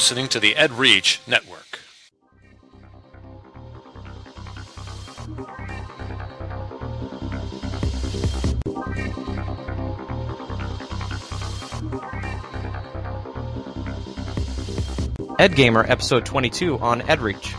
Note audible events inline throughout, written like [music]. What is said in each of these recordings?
listening to the EdReach Network. Ed Gamer episode 22 on EdReach.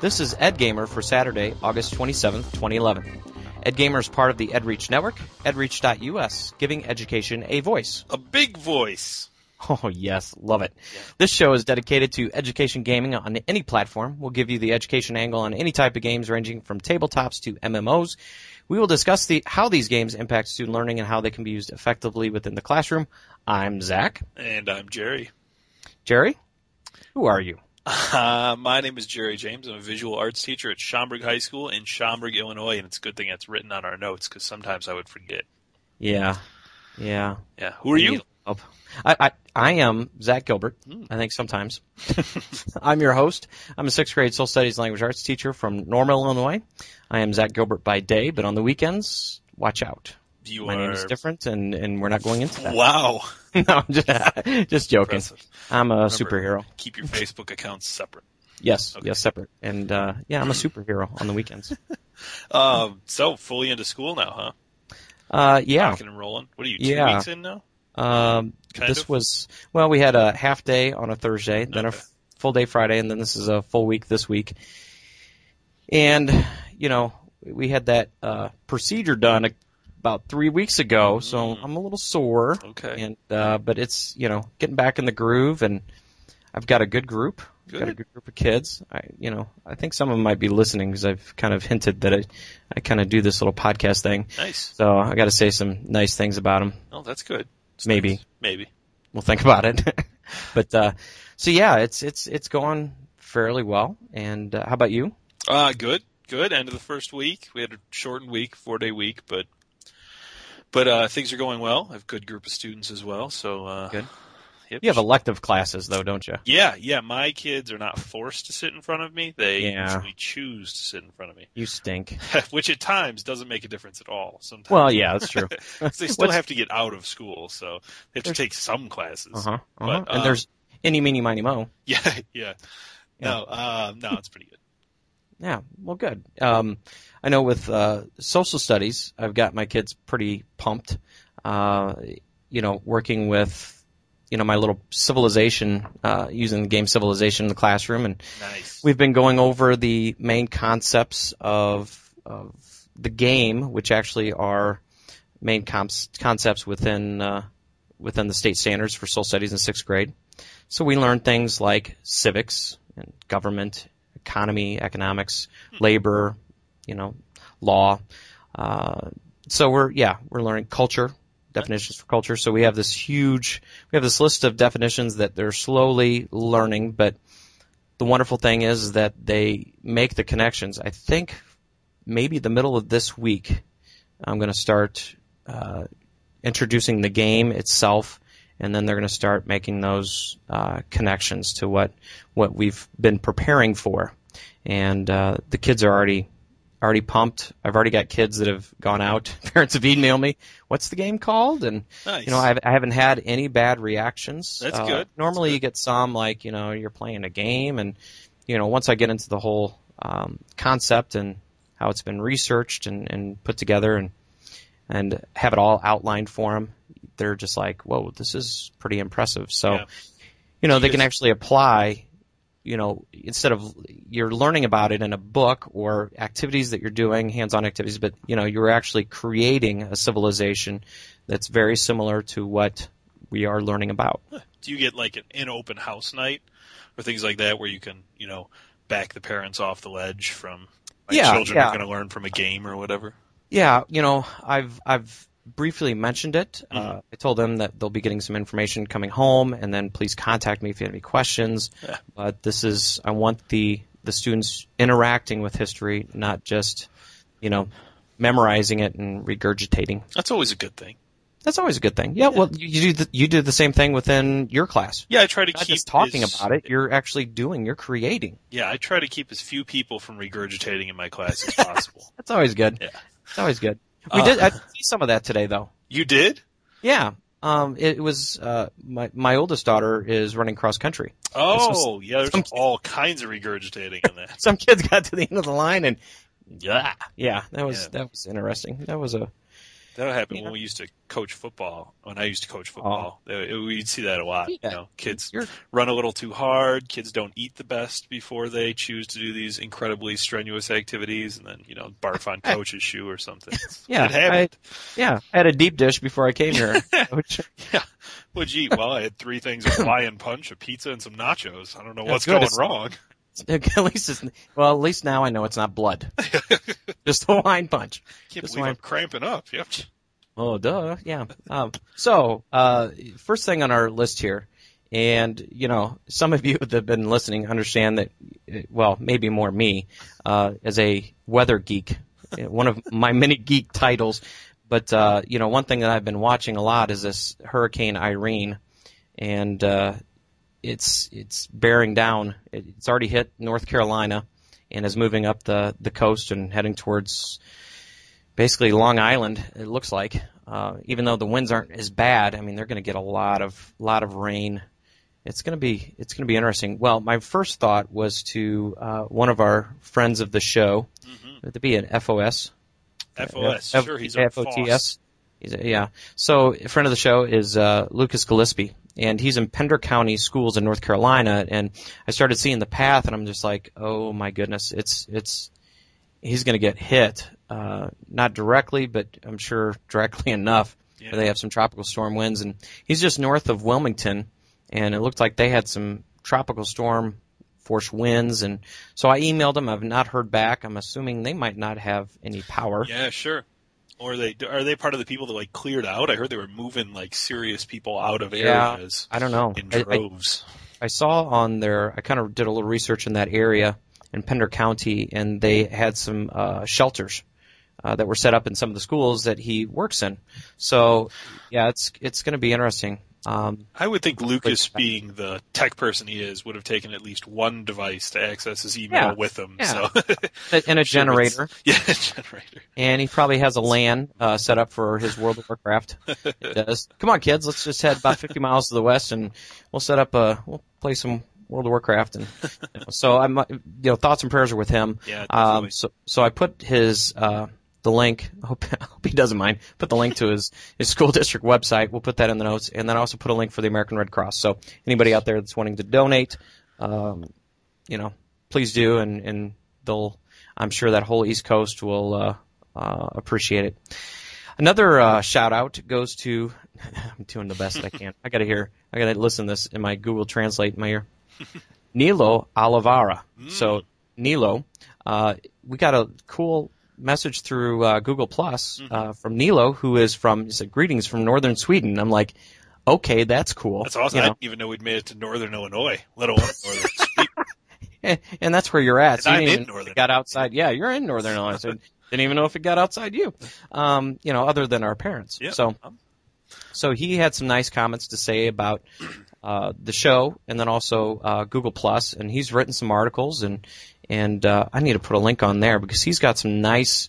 This is Ed Gamer for Saturday, August 27th, 2011. Ed Gamer is part of the EdReach network, edreach.us, giving education a voice. A big voice. Oh, yes, love it. This show is dedicated to education gaming on any platform. We'll give you the education angle on any type of games ranging from tabletops to MMOs. We will discuss the how these games impact student learning and how they can be used effectively within the classroom. I'm Zach. And I'm Jerry. Jerry, who are you? Uh, my name is Jerry James. I'm a visual arts teacher at Schaumburg High School in Schaumburg, Illinois, and it's a good thing that's written on our notes because sometimes I would forget. Yeah, yeah. Yeah. Who are you? I, I, I am Zach Gilbert. I think sometimes. [laughs] [laughs] I'm your host. I'm a sixth grade social studies language arts teacher from Normal, Illinois. I am Zach Gilbert by day, but on the weekends, watch out. You My are. name is different, and, and we're not going into that. Wow. [laughs] no, I'm just, just joking. Impressive. I'm a Remember, superhero. Keep your Facebook accounts separate. Yes, Okay. yes, separate. And uh, yeah, I'm a superhero on the weekends. Um, so fully into school now, huh? Uh, yeah. Rocking and rolling. What are you? Two Yeah. weeks in now? Um, Kind this of? was well, we had a half day on a Thursday, then a Okay. f- full day Friday, and then this is a full week this week. And you know, we had that uh, procedure done a, about three weeks ago, so I'm a little sore. Mm. Okay. And uh, but it's you know getting back in the groove, and I've got a good group. I've Got a Good. good group of kids. I, you know, I think some of them might be listening because I've kind of hinted that I, I kind of do this little podcast thing. Nice. So I got to say some nice things about them. Oh, that's good. It's Maybe. nice. Maybe. we'll think about it. [laughs] but uh, so yeah, it's it's it's going fairly well. And uh, how about you? Uh, good, good. End of the first week. We had a shortened week, four day week, but but uh, things are going well. I have a good group of students as well. So uh, Good. You have elective classes though, don't you? Yeah, yeah. My kids are not forced to sit in front of me. They Yeah. usually choose to sit in front of me, You stink. [laughs] which at times doesn't make a difference at all. Sometimes. Well, yeah, that's true. [laughs] they still have to get out of school, so they have to take some classes. Uh huh. Uh-huh. But, and um, there's any, meeny, miny, mo. [laughs] Yeah, yeah. No, uh, no, it's pretty good. Yeah. Well, good. Um, I know with uh, social studies, I've got my kids pretty pumped. Uh, you know, working with you know my little civilization, uh, using the game Civilization in the classroom, and Nice. We've been going over the main concepts of, of the game, which actually are main comps, concepts within uh, within the state standards for social studies in sixth grade. So we learned things like civics and government, economy, economics, labor, you know, law. Uh, so we're yeah we're learning culture definitions for culture. So we have this huge we have this list of definitions that they're slowly learning, but the wonderful thing is that they make the connections. I think maybe the middle of this week, I'm going to start uh, introducing the game itself, and then they're going to start making those uh, connections to what what we've been preparing for. And uh, the kids are already already pumped. I've already got kids that have gone out. [laughs] Parents have emailed me, "What's the game called?" And Nice. you know, I've, I haven't had any bad reactions. That's Uh, good. Normally, That's you get some like you know you're playing a game, and you know once I get into the whole um, concept and how it's been researched and, and put together, and and have it all outlined for them, they're just like, "Whoa, this is pretty impressive." So, Yeah. you know, they can actually apply. You know, instead of you're learning about it in a book or activities that you're doing, hands-on activities, but you know, you're actually creating a civilization that's very similar to what we are learning about. Do you get like an, an open house night or things like that where you can, you know, back the parents off the ledge from my Yeah, children yeah. are going to learn from a game or whatever? Yeah, you know, I've I've briefly mentioned it. Uh, Mhm. I told them that they'll be getting some information coming home, and then please contact me if you have any questions. Yeah. But this is I want the the students interacting with history, not just you know memorizing it and regurgitating. That's always a good thing. That's always a good thing. Yeah, well, you, you do the, you do the same thing within your class. Yeah, I try to Not keep just talking as- about it, you're actually doing, you're creating. Yeah, I try to keep as few people from regurgitating in my class as possible. [laughs] That's always good. Yeah. It's always good. We Uh, did I see some of that today, though. You did? Yeah, Um, it was uh, my my oldest daughter is running cross country. Oh, yeah, there's all kinds of regurgitating in that. [laughs] Some kids got to the end of the line and yeah, yeah, that was Yeah. that was interesting. That was a That happened Yeah. when we used to coach football. When I used to coach oh. football, It- we'd see that a lot. Yeah. You know, kids You're- run a little too hard. Kids don't eat the best before they choose to do these incredibly strenuous activities, and then you know barf on [laughs] coach's shoe or something. [laughs] yeah. it happened. yeah, I had a deep dish before I came here. [laughs] Yeah. What'd you eat? Well, I had three things: a Hawaiian punch, a pizza, and some nachos. I don't know Yeah, what's good. going It's- wrong. [laughs] at least it's well, at least now I know it's not blood. [laughs] Just a wine punch. Can't Just believe wine- I'm cramping up. Yep. Oh, duh. Yeah. Um, so, uh, first thing on our list here, and you know, some of you that have been listening understand that, well, maybe more me, uh, as a weather geek, [laughs] one of my many geek titles. But uh, you know, one thing that I've been watching a lot is this Hurricane Irene, and uh, it's it's bearing down. It- It's already hit North Carolina, and is moving up the the coast and heading towards basically Long Island. It looks like, uh, even though the winds aren't as bad, I mean they're going to get a lot of lot of rain. It's going to be it's going to be interesting. Well, my first thought was to uh, one of our friends of the show. Would it be an FOS? FOS. F- Sure, he's a FOTS. He's a, yeah. So a friend of the show is uh, Lucas Gillespie, and he's in Pender County Schools in North Carolina. And I started seeing the path, and I'm just like, oh my goodness, it's it's he's going to get hit, uh, not directly, but I'm sure [laughs] directly enough. Yeah. They have some tropical storm winds, and he's just north of Wilmington, and it looked like they had some tropical storm force winds, and so I emailed them. I've not heard back. I'm assuming they might not have any power. Yeah, sure. Or they are they part of the people that like cleared out? I heard they were moving like serious people out of Yeah. areas I don't know. in I, I, droves. I saw on their, I kind of did a little research in that area in Pender County, and they had some uh, shelters uh, that were set up in some of the schools that he works in. So, yeah, it's it's going to be interesting. Um, I would think Lucas, being the tech person he is, would have taken at least one device to access his email Yeah. with him. Yeah. So and a [laughs] generator, [laughs] yeah, generator. and he probably has a LAN uh, set up for his World of Warcraft. [laughs] It does. Come on, kids, let's just head about 50 miles to the west, and we'll set up a, we'll play some World of Warcraft. And you know, so I'm, uh, you know, thoughts and prayers are with him. Yeah, Um, so, so I put his uh, the link. I hope, [laughs] I hope he doesn't mind. Put the link to his his school district website. We'll put that in the notes, and then I also put a link for the American Red Cross. So anybody out there that's wanting to donate, um, you know, please do, and and they'll. I'm sure that whole East Coast will uh, uh, appreciate it. Another uh, shout out goes to. [laughs] I'm doing the best I [laughs] can. I gotta hear. I gotta listen to this in my Google Translate in my ear. Nilo Olivara. So Nilo, uh, we got a cool message through uh, Google Plus uh, from Nilo, who is from. He said, "Greetings from northern Sweden." I'm like, okay, that's cool. That's awesome. You I know, didn't even know we'd made it to northern Illinois, let alone northern Sweden. [laughs] and, and that's where you're at. So you I'm in even know if northern got outside. Yeah, you're in northern Illinois. So [laughs] didn't even know if it got outside you. Um, you know, other than our parents. Yeah. So so he had some nice comments to say about uh, the show, and then also uh, Google Plus, and he's written some articles, and and uh, I need to put a link on there because he's got some nice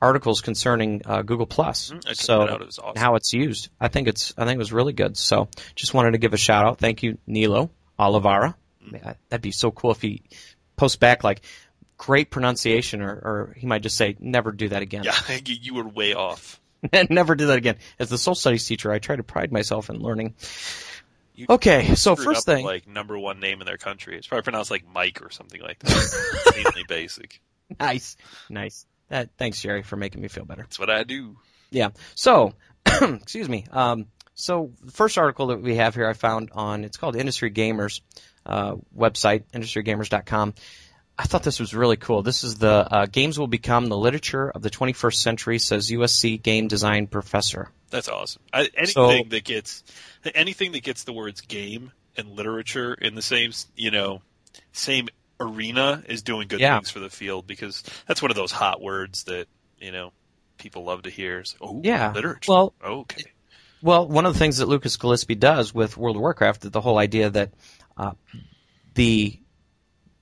articles concerning uh, Google Plus. Mm, so. It awesome. how it's used, I think it's I think it was really good. So just wanted to give a shout out. Thank you, Nilo Olivara. Mm. That'd be so cool if he posts back like great pronunciation, or, or he might just say never do that again. yeah, [laughs] you, you were way off. and [laughs] never do that again. As the social studies teacher, I try to pride myself in learning. You Okay, so first thing, like number one name in their country. It's probably pronounced like Mike or something like that. [laughs] Insanely basic. nice, nice. That, thanks, Jerry, for making me feel better. That's what I do. Yeah. So, [clears throat] excuse me. Um, so the first article that we have here, I found on it's called Industry Gamers uh, website, industrygamers.com. I thought this was really cool. This is the uh, games will become the literature of the 21st century, says USC game design professor. That's awesome. I, anything So- that gets anything that gets the words game and literature in the same, you know, same arena is doing good Yeah. things for the field because that's one of those hot words that you know people love to hear. It's, oh, Yeah. literature. Well, okay. Well, one of the things that Lucas Gillespie does with World of Warcraft, is the whole idea that uh, the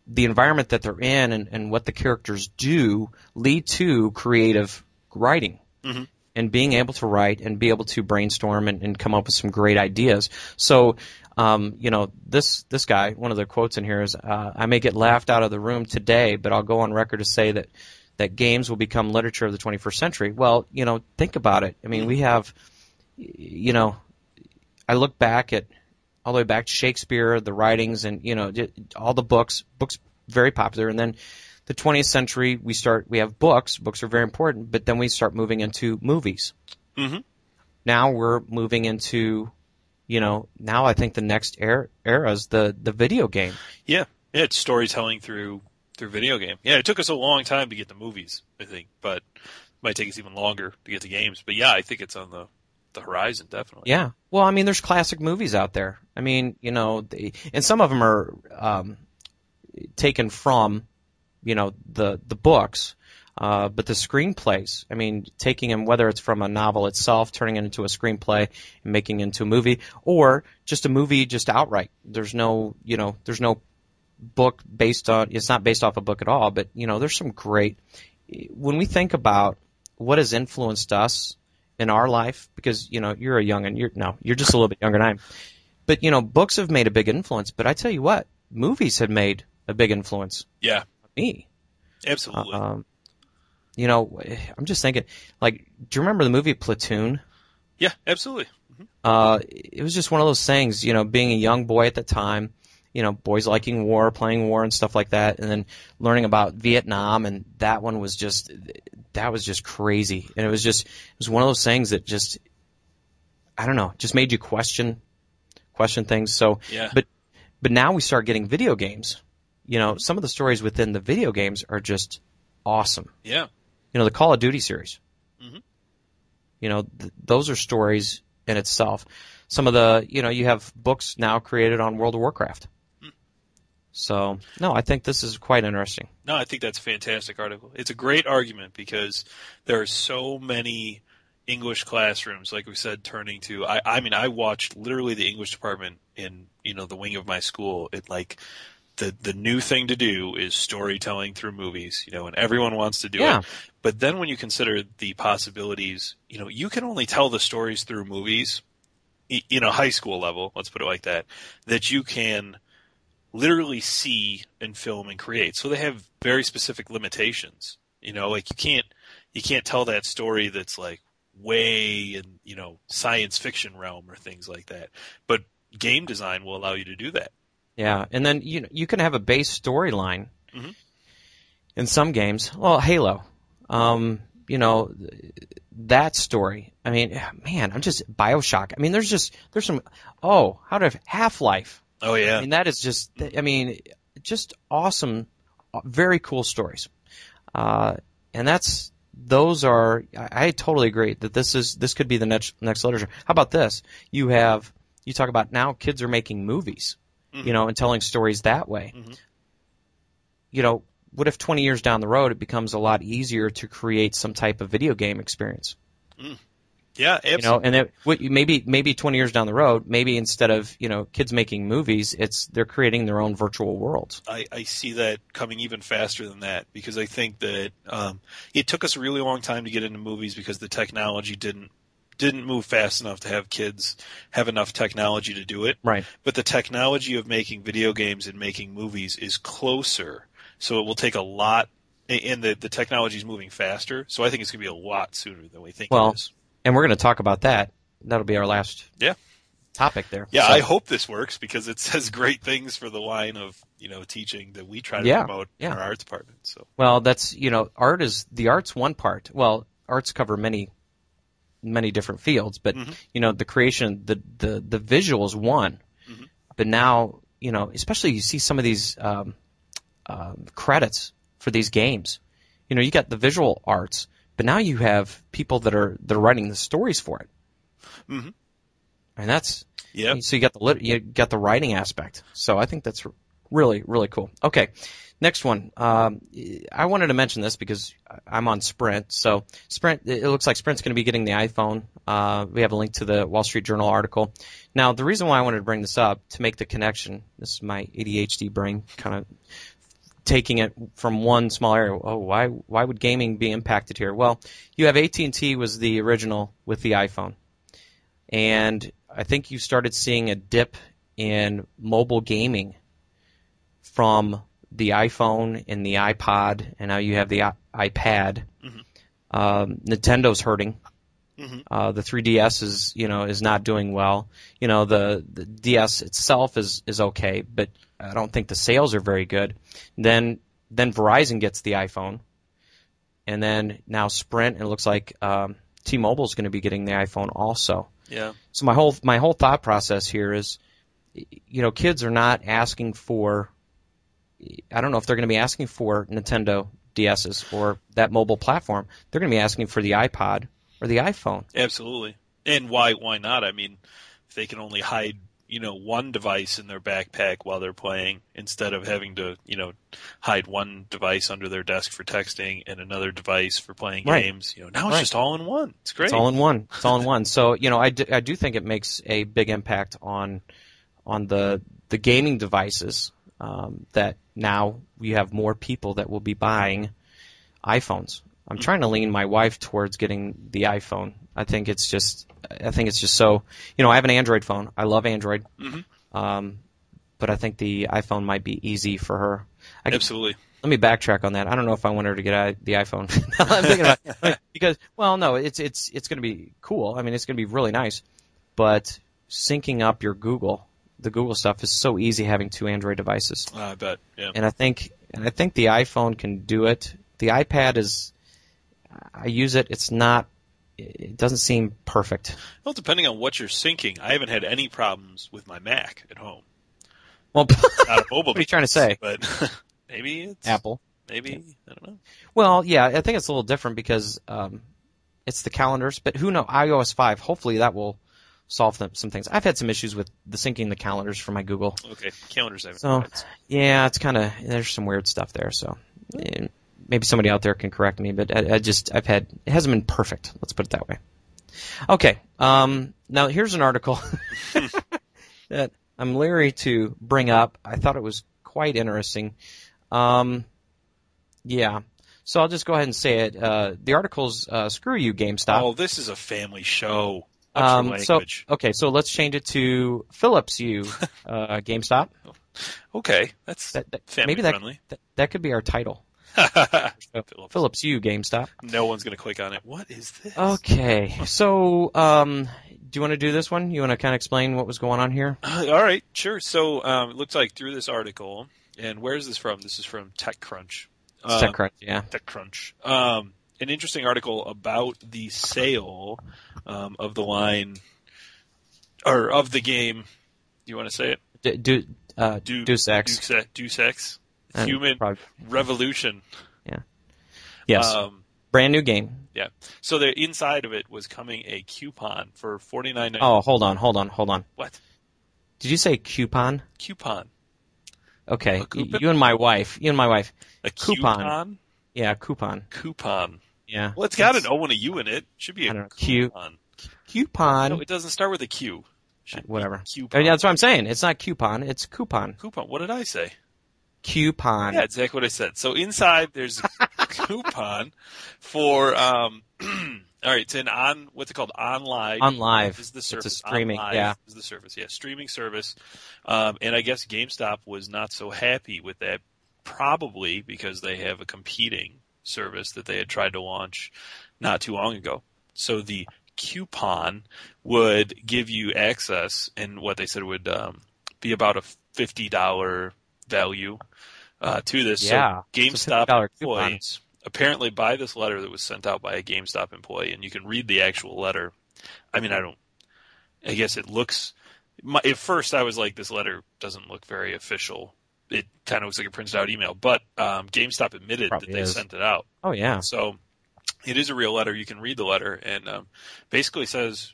the environment that they're in and, and what the characters do lead to creative writing. Mhm. And being able to write and be able to brainstorm and, and come up with some great ideas. So, um, you know, this this guy, one of the quotes in here is, uh, "I may get laughed out of the room today, but I'll go on record to say that that games will become literature of the 21st century." Well, you know, think about it. I mean, we have, you know, I look back at all the way back to Shakespeare, the writings, and you know, all the books. Books very popular, and then the 20th century, we start, we have books. Books are very important, but then we start moving into movies. Mm-hmm. Now we're moving into, you know, now I think the next era, era is the, the video game. Yeah. Yeah. It's storytelling through, through video game. Yeah. It took us a long time to get the movies, I think, but it might take us even longer to get the games. But yeah, I think it's on the, the horizon, definitely. Yeah. Well, I mean, there's classic movies out there. I mean, you know, they, and some of them are um, taken from, you know, the the books, uh, but the screenplays. I mean, taking them whether it's from a novel itself, turning it into a screenplay, and making it into a movie, or just a movie just outright. There's no, you know, there's no book based on. It's not based off a book at all, but you know, there's some great. When we think about what has influenced us in our life, because you know, you're a young and you're no, you're just a little bit younger than I am. But you know, books have made a big influence. But I tell you what, movies have made a big influence. Yeah. Me. Absolutely. Um, you know, I'm just thinking, like, do you remember the movie Platoon? yeah, absolutely. Uh, it was just one of those things, you know, being a young boy at the time, you know, boys liking war, playing war and stuff like that, and then learning about Vietnam, and that one was just, that was just crazy, and it was just, it was one of those things that just, I don't know, just made you question, question things. So, Yeah. but, but now we start getting video games. You know, some of the stories within the video games are just awesome. Yeah. You know, the Call of Duty series. Mhm. You know, th- those are stories in itself. Some of the, you know, you have books now created on World of Warcraft. So, no, I think this is quite interesting. No, I think that's a fantastic article. It's a great argument because there are so many English classrooms, like we said, turning to. I, I mean, I watched literally the English department in you know the wing of my school. It like the the new thing to do is storytelling through movies, you know, and everyone wants to do Yeah. it. But then when you consider the possibilities, you know, you can only tell the stories through movies, you know, high school level. Let's put it like that. That you can literally see and film and create. So they have very specific limitations. You know, like you can't you can't tell that story that's like way in, you know, science fiction realm or things like that. But game design will allow you to do that. Yeah, and then you you can have a base storyline Mhm. in some games. Well, Halo, um, you know, that story. I mean, man, I'm just Bioshock. I mean, there's just there's some. Oh, how did Half Life? Oh yeah. I mean, that is just. I mean, just awesome, very cool stories. Uh, and that's those are. I, I totally agree that this is this could be the next next literature. How about this? You have you talk about now kids are making movies, you know, and telling stories that way. Mhm. You know, what if 20 years down the road it becomes a lot easier to create some type of video game experience? yeah, absolutely. You know, and it, maybe maybe 20 years down the road, maybe instead of you know kids making movies, it's they're creating their own virtual worlds. I, I see that coming even faster than that because I think that um, it took us a really long time to get into movies because the technology didn't didn't move fast enough to have kids have enough technology to do it. Right. But the technology of making video games and making movies is closer, so it will take a lot. And the the technology is moving faster, so I think it's going to be a lot sooner than we think Well, it is. And we're going to talk about that. That'll be our last Yeah. topic there. Yeah, So- I hope this works because it [laughs] says great things for the line of you know teaching that we try to Yeah, promote yeah. in our arts department. So Well, that's you know, art is the art's one part. Well, arts cover many, many different fields, but Mhm. you know, the creation, the the the visual is one. Mhm. But now, you know, especially you see some of these um, um credits for these games. You know, you got the visual arts, but now you have people that are that are writing the stories for it. Mhm. And that's yeah, so you got the lit, you got the writing aspect. So I think that's really really cool. Okay, next one. Um, I wanted to mention this because I'm on Sprint. So Sprint, it looks like Sprint's going to be getting the iPhone. Uh, we have a link to the Wall Street Journal article. Now the reason why I wanted to bring this up to make the connection. This is my ADHD brain kind of taking it from one small area. Oh, why why would gaming be impacted here? Well, you have AT and T was the original with the iPhone, and I think you started seeing a dip in mobile gaming from the iPhone and the iPod, and now you have the iPad. Mhm. Um, Nintendo's hurting. Mhm. Uh, the 3DS is, you know, is not doing well. You know, the, the DS itself is, is okay, but I don't think the sales are very good. Then, then Verizon gets the iPhone, and then now Sprint, and it looks like um, T-Mobile is going to be getting the iPhone also. Yeah. So my whole my whole thought process here is, you know, kids are not asking for. I don't know if they're going to be asking for Nintendo DSs or that mobile platform. They're going to be asking for the iPod or the iPhone. Absolutely. And why why not? I mean, if they can only hide, you know, one device in their backpack while they're playing instead of having to, you know, hide one device under their desk for texting and another device for playing Right. games, you know, now it's Right. just all in one. It's great. It's all in one. It's all in one. So you know, I do, I do think it makes a big impact on on the the gaming devices um, that now we have more people that will be buying iPhones. I'm trying to lean my wife towards getting the iPhone. I think it's just I think it's just so you know I have an Android phone. I love Android, Mhm. um, but I think the iPhone might be easy for her. I, Absolutely. let me backtrack on that. I don't know if I want her to get i- the iPhone. [laughs] I'm thinking about it. [laughs] because well, no, it's it's it's going to be cool. I mean, it's going to be really nice, but syncing up your Google, the Google stuff is so easy having two Android devices, I bet. Yeah. and I think and I think the iPhone can do it. The iPad is, I use it. It's not. It doesn't seem perfect. Well, depending on what you're syncing, I haven't had any problems with my Mac at home. Well, [laughs] Not a mobile. What are you trying to say? But [laughs] maybe it's Apple. Maybe I don't know. Well, yeah, I think it's a little different because um, it's the calendars. But who knows? iOS five. Hopefully that will solve them, some things. I've had some issues with the syncing the calendars for my Google. Okay, calendars. I haven't. So tried. yeah, it's kind of there's some weird stuff there. So maybe somebody out there can correct me, but I, I just I've had it hasn't been perfect. Let's put it that way. Okay. Um, now here's an article [laughs] that I'm leery to bring up. I thought it was quite interesting. Um, yeah. So I'll just go ahead and say it. Uh, the article's uh, "Screw you, GameStop." Oh, this is a family show. Um, so okay, so let's change it to Philips U, [laughs] uh, GameStop. okay, that's That, that, family maybe that, friendly. that that could be our title. [laughs] Phillips. Philips U, GameStop. No one's gonna click on it. What is this? Okay, so um, do you want to do this one? You want to kind of explain what was going on here? Uh, all right, sure. So um, it looks like through this article, and where's this from? This is from TechCrunch. Uh, TechCrunch, yeah. TechCrunch. Um, an interesting article about the sale um, of the line or of the game. Do you want to say it? D- do uh, Du- Deus Ex. Deus Ex- Deus Human probably- Revolution. Yeah. Yes, Um, brand new game. Yeah. So the inside of it was coming a coupon for forty nine. Oh, hold on, hold on, hold on. What Did you say coupon? coupon? Okay, A y- coupon? you and my wife. You and my wife. A Coupon. coupon? Yeah, coupon. Coupon. Yeah. Well, it's got an O and a U in it. Should be a know, Q- coupon. Coupon. No, it doesn't start with a Q. Should Whatever. Coupon. Oh, yeah, that's what I'm saying. It's not coupon. It's coupon. Coupon. What did I say? Coupon. Yeah, exactly what I said. So inside there's a [laughs] coupon for um [clears throat] all right, it's an on what's it called? OnLive. On live. is the service. It's a streaming, OnLive yeah. is the service. Yeah, streaming service. Um and I guess GameStop was not so happy with that probably because they have a competing service that they had tried to launch not too long ago. So the coupon would give you access and what they said would um, be about a $50 value uh, to this. Yeah, So GameStop $50 coupon. employees apparently buy this letter that was sent out by a GameStop employee, and you can read the actual letter. I mean, I don't. I guess it looks. My, at first, I was like, this letter doesn't look very official. It kind of looks like a printed out email, but um, GameStop admitted Probably that they is. sent it out. Oh yeah. So it is a real letter. You can read the letter, and um, basically says,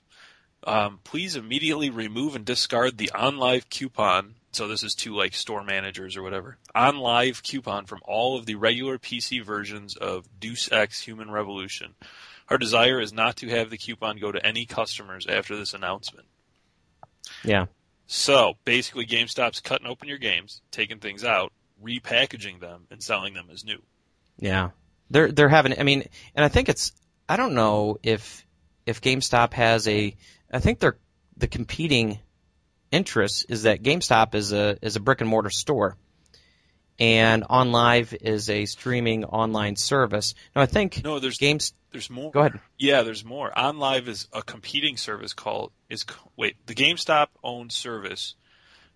um, "Please immediately remove and discard the OnLive coupon." So this is to like store managers or whatever. OnLive coupon from all of the regular PC versions of Deus Ex: Human Revolution. Our desire is not to have the coupon go to any customers after this announcement. Yeah. So basically, GameStop's cutting open your games, taking things out, repackaging them and selling them as new. Yeah, they're they're having. I mean, and I think it's. I don't know if if GameStop has a. I think they're the competing interest is that GameStop is a is a brick and mortar store, and OnLive is a streaming online service. Now I think No, there's Games. there's more. Go ahead. Yeah, there's more. OnLive is a competing service called is wait the GameStop owned service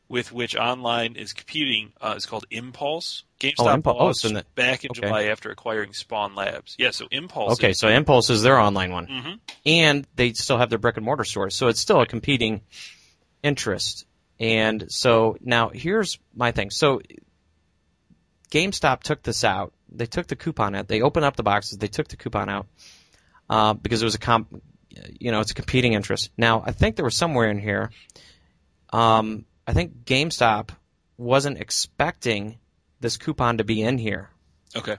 with which OnLive is competing uh, is called Impulse. GameStop Impulse. Oh, bought so the- back in okay. July after acquiring Spawn Labs. Yeah, so Impulse. Okay, is, so Impulse is their online one, mm-hmm. and they still have their brick and mortar stores, so it's still a competing interest. And so now here's my thing. So GameStop took this out. They took the coupon out. They opened up the boxes. They took the coupon out uh, because it was a comp. You know, it's a competing interest. Now I think there was somewhere in here. Um, I think GameStop wasn't expecting this coupon to be in here. okay.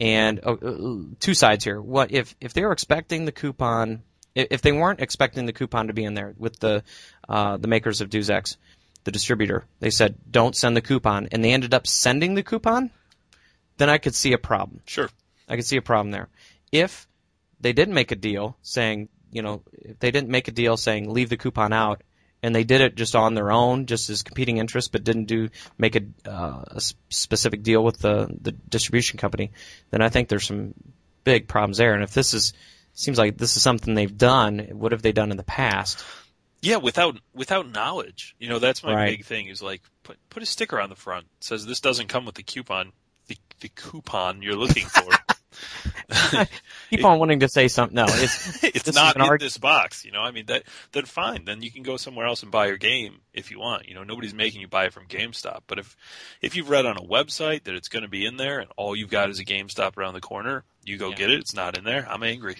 And oh, uh, two sides here. What if if they were expecting the coupon? If they weren't expecting the coupon to be in there with the uh, the makers of Deus Ex, the distributor, they said don't send the coupon, and they ended up sending the coupon. Then I could see a problem. Sure. I could see a problem there. If they didn't make a deal saying, you know, if they didn't make a deal saying leave the coupon out, and they did it just on their own, just as competing interests, but didn't do make a, uh, a specific deal with the the distribution company, then I think there's some big problems there. And if this is seems like this is something they've done, what have they done in the past? Yeah, without without knowledge. You know, that's my Right. big thing is like put put a sticker on the front says this doesn't come with the coupon the the coupon you're looking for. [laughs] [laughs] Keep on wanting to say something. No, it's [laughs] it's not an in arg- this box, you know. I mean that then fine, then you can go somewhere else and buy your game if you want. You know, nobody's making you buy it from GameStop. But if if you've read on a website that it's going to be in there and all you've got is a GameStop around the corner, you go Yeah. get it. It's not in there. I'm angry.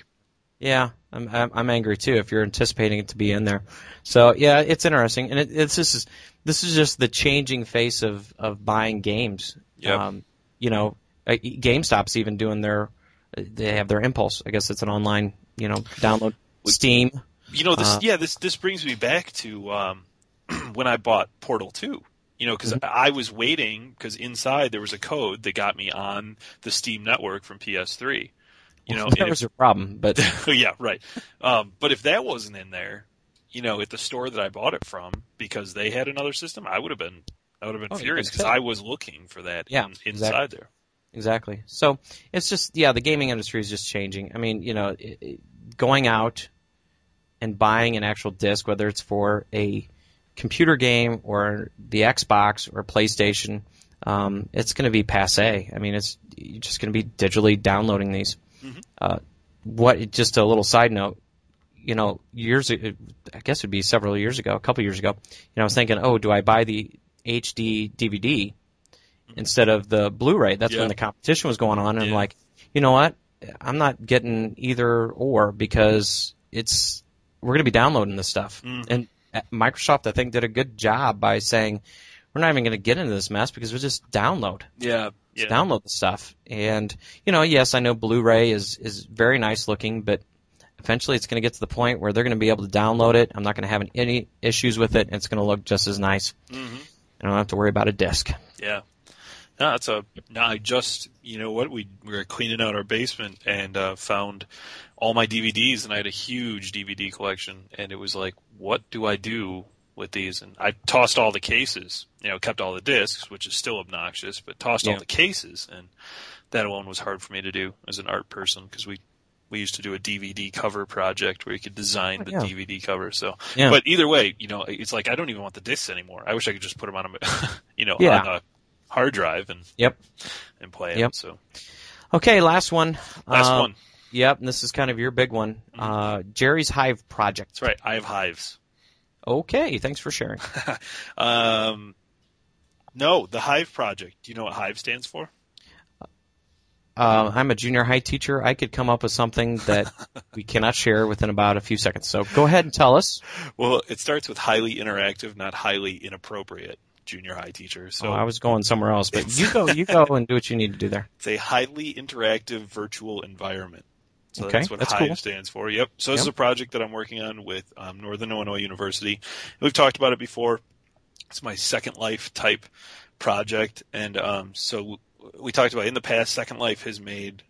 Yeah, I'm, I'm angry too. If you're anticipating it to be in there, so yeah, it's interesting, and it, it's this is this is just the changing face of of buying games. Yep. Um, you know, uh, GameStop's even doing their they have their Impulse. I guess it's an online you know download Steam. You know, this Uh, yeah, this this brings me back to um, [clears throat] when I bought Portal Two. You know, because Mm-hmm. I was waiting because inside there was a code that got me on the Steam network from PS3. You know, [laughs] that was a problem, but [laughs] yeah, right. Um, but if that wasn't in there, you know, at the store that I bought it from, because they had another system, I would have been I would have been Oh, furious because. I was looking for that Yeah, in, inside there. Exactly. So it's just yeah, the gaming industry is just changing. I mean, you know, it, it, going out and buying an actual disc, whether it's for a computer game or the Xbox or PlayStation, um, it's going to be passe. I mean, it's you're just going to be digitally downloading these. Mhm. Uh, what? Just a little side note. You know, years I guess it'd be several years ago, a couple years ago. You know, I was thinking, oh, do I buy the HD DVD instead of the Blu-ray? That's Yeah. when the competition was going on, and I'm like, you know what? I'm not getting either or because it's we're going to be downloading this stuff. Mhm. And uh, Microsoft, I think, did a good job by saying we're not even going to get into this mess because we'll just download, Yeah, yeah, download the stuff. And you know, yes, I know Blu-ray is is very nice looking, but eventually it's going to get to the point where they're going to be able to download it. I'm not going to have any issues with it, and it's going to look just as nice. hmm I don't have to worry about a disc. yeah. No, that's a. No, I just, you know what, we, we were cleaning out our basement and uh, found all my DVDs, and I had a huge DVD collection, and it was like, what do I do with these? And I tossed all the cases, you know, kept all the discs, which is still obnoxious, but tossed Yeah. all the cases, and that alone was hard for me to do as an art person because we we used to do a DVD cover project where you could design the Oh, yeah. DVD cover. So, Yeah. but either way, you know, it's like I don't even want the discs anymore. I wish I could just put them on a, [laughs] you know, Yeah. on a hard drive and Yep. and play it. So Okay, last one. last Uh, one. Yep, and this is kind of your big one. Uh, Jerry's Hive Project. That's right. I have hives. Okay, thanks for sharing. [laughs] Um, no, the Hive project. Do you know what Hive stands for? Uh, I'm a junior high teacher. I could come up with something that [laughs] we cannot share within about a few seconds. So go ahead and tell us. Well, it starts with highly interactive, not highly inappropriate. Junior high teacher. So oh, I was going somewhere else, but you go, you go and do what you need to do there. It's a highly interactive virtual environment. So Okay, that's what that's HIVE cool. stands for. Yep. So this is a project that I'm working on with um, Northern Illinois University. We've talked about it before. It's my Second Life type project, and um, so we talked about in the past, Second Life has made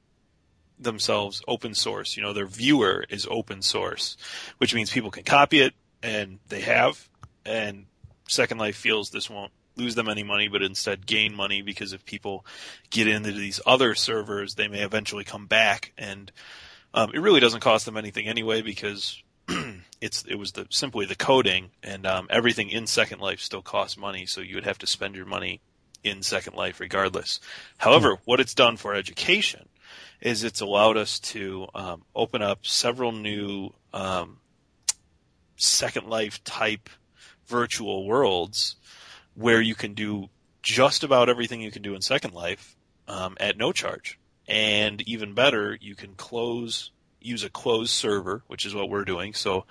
themselves open source. You know, their viewer is open source, which means people can copy it, and they have. And Second Life feels this won't lose them any money, but instead gain money because if people get into these other servers, they may eventually come back, and um, it really doesn't cost them anything anyway because [clears throat] it's it was the simply the coding, and um, everything in Second Life still costs money, so you would have to spend your money in Second Life regardless. However, mm-hmm. what it's done for education is it's allowed us to um, open up several new um, Second Life type virtual worlds where you can do just about everything you can do in Second Life um, at no charge. And even better, you can close use a closed server, which is what we're doing. So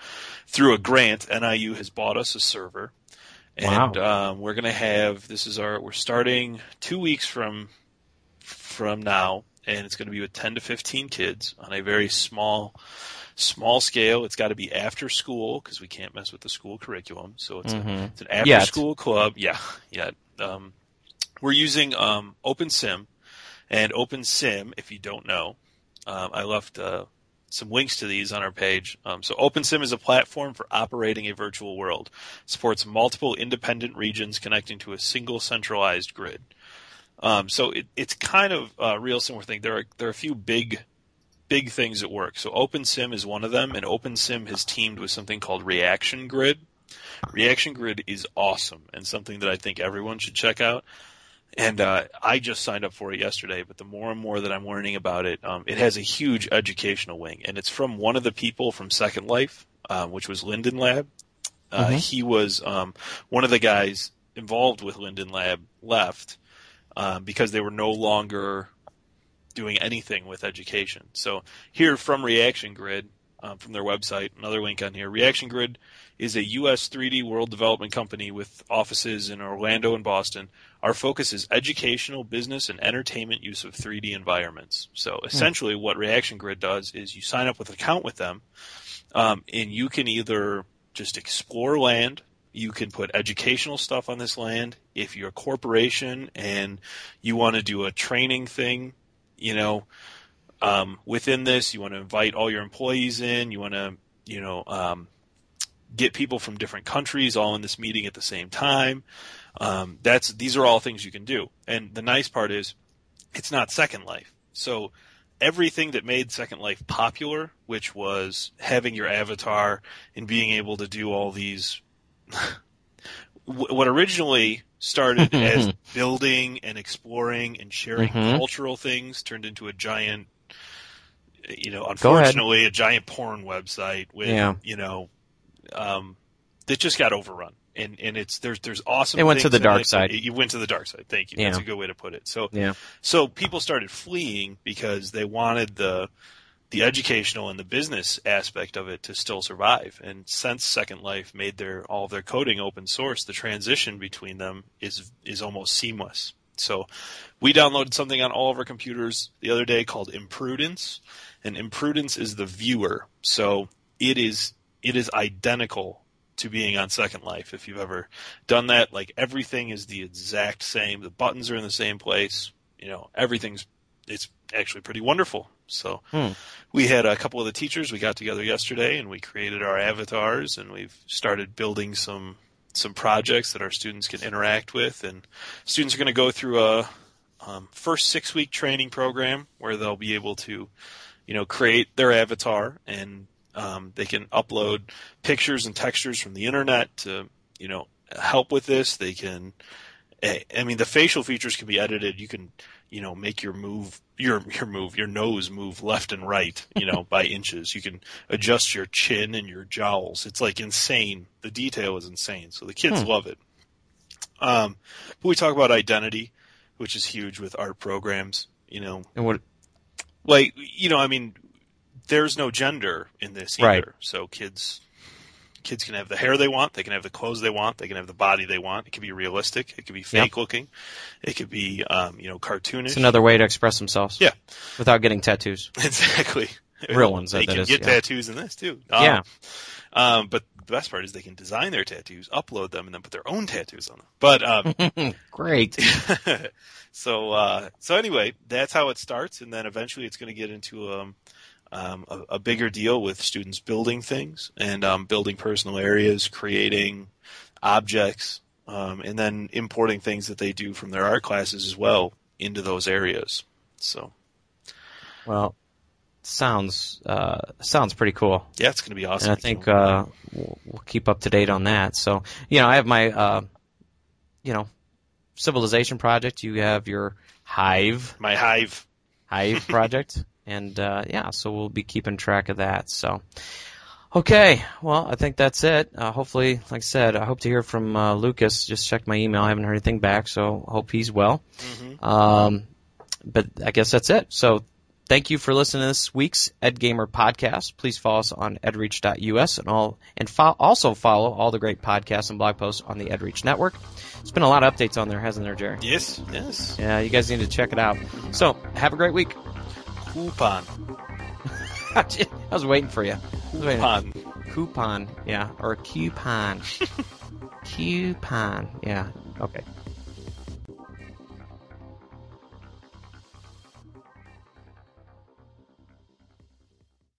through a grant, NIU has bought us a server. And wow. um, we're going to have this is our we're starting two weeks from from now, and it's going to be with ten to fifteen kids on a very small small scale. It's got to be after school because we can't mess with the school curriculum. So it's, mm-hmm. a, it's an after Yet. school club. Yeah, yeah. Um, we're using um, OpenSim, and OpenSim, if you don't know, um, I left uh, some links to these on our page. Um, so OpenSim is a platform for operating a virtual world. Supports multiple independent regions connecting to a single centralized grid. Um, so it, it's kind of a real similar thing. There are there are a few big big things at work. So OpenSim is one of them, and OpenSim has teamed with something called Reaction Grid. Reaction Grid is awesome and something that I think everyone should check out. And uh, I just signed up for it yesterday, but the more and more that I'm learning about it, um, it has a huge educational wing, and it's from one of the people from Second Life, uh, which was Linden Lab. Uh, mm-hmm. He was um, one of the guys involved with Linden Lab left um, because they were no longer doing anything with education. So here from Reaction Grid, um, from their website, another link on here. Reaction Grid is a U.S. 3D world development company with offices in Orlando and Boston. Our focus is educational, business, and entertainment use of 3D environments. So hmm. essentially, mm. what Reaction Grid does is you sign up with an account with them, um, and you can either just explore land. You can put educational stuff on this land. If you're a corporation and you want to do a training thing, you know, um, within this, you want to invite all your employees in. You want to, you know, um, get people from different countries all in this meeting at the same time. Um, that's these are all things you can do. And the nice part is, it's not Second Life. So everything that made Second Life popular, which was having your avatar and being able to do all these, [laughs] what originally started [laughs] as building and exploring and sharing mm-hmm. cultural things turned into a giant you know, unfortunately, a giant porn website with, yeah. you know, um, that just got overrun. And, and it's there's there's awesome. It went to the dark it, side. You went to the dark side. Thank you. Yeah. That's a good way to put it. So yeah. So people started fleeing because they wanted the the educational and the business aspect of it to still survive. And since Second Life made their all of their coding open source, the transition between them is is almost seamless. So we downloaded something on all of our computers the other day called Imprudence, and Imprudence is the viewer. So it is it is identical to being on Second Life. If you've ever done that, like everything is the exact same. The buttons are in the same place. You know, everything's it's actually pretty wonderful. So hmm. we had a couple of the teachers. We got together yesterday and we created our avatars and we've started building some some projects that our students can interact with. And students are going to go through a um, first six week training program where they'll be able to, you know, create their avatar and um, they can upload pictures and textures from the internet to, you know, help with this. They can, I mean, the facial features can be edited. You can, you know, make your move, your [laughs] your move, your nose move left and right, you know, by [laughs] inches. You can adjust your chin and your jowls. It's like insane. The detail is insane. So the kids hmm. love it. Um, but we talk about identity, which is huge with art programs. You know, and what, like, you know, I mean, there's no gender in this either. Right. So kids kids can have the hair they want, they can have the clothes they want, they can have the body they want. It can be realistic, it can be fake yep. looking, it could be um, you know cartoonish. It's another way to express themselves. Yeah, without getting tattoos. [laughs] Exactly. Real ones, They that can get tattoos in this too. Um, Yeah. Um, but the best part is they can design their tattoos, upload them, and then put their own tattoos on them. But um, [laughs] Great. [laughs] so uh, so anyway, that's how it starts, and then eventually it's going to get into um, um, a, a bigger deal with students building things and um, building personal areas, creating objects, um, and then importing things that they do from their art classes as well into those areas. So Well, sounds uh, sounds pretty cool. yeah, it's going to be awesome. and I think uh, we'll, we'll keep up to date on that. So, you know, I have my, uh, you know, civilization project. You have your Hive my hive. Hive project, [laughs] and uh, yeah, so we'll be keeping track of that. So, okay, well, I think that's it. Uh, hopefully, like I said, I hope to hear from uh, Lucas. Just checked my email. I haven't heard anything back, so hope he's well. Mhm. Um, but I guess that's it. So thank you for listening to this week's Ed Gamer podcast. Please follow us on edreach.us and all, and fo- also follow all the great podcasts and blog posts on the EdReach network. It's been a lot of updates on there, hasn't there, Jerry? Yes, yes. Yeah, you guys need to check it out. So have a great week. Coupon. [laughs] I was waiting for you. Coupon. Coupon, yeah, or a coupon. [laughs] coupon, yeah. Okay.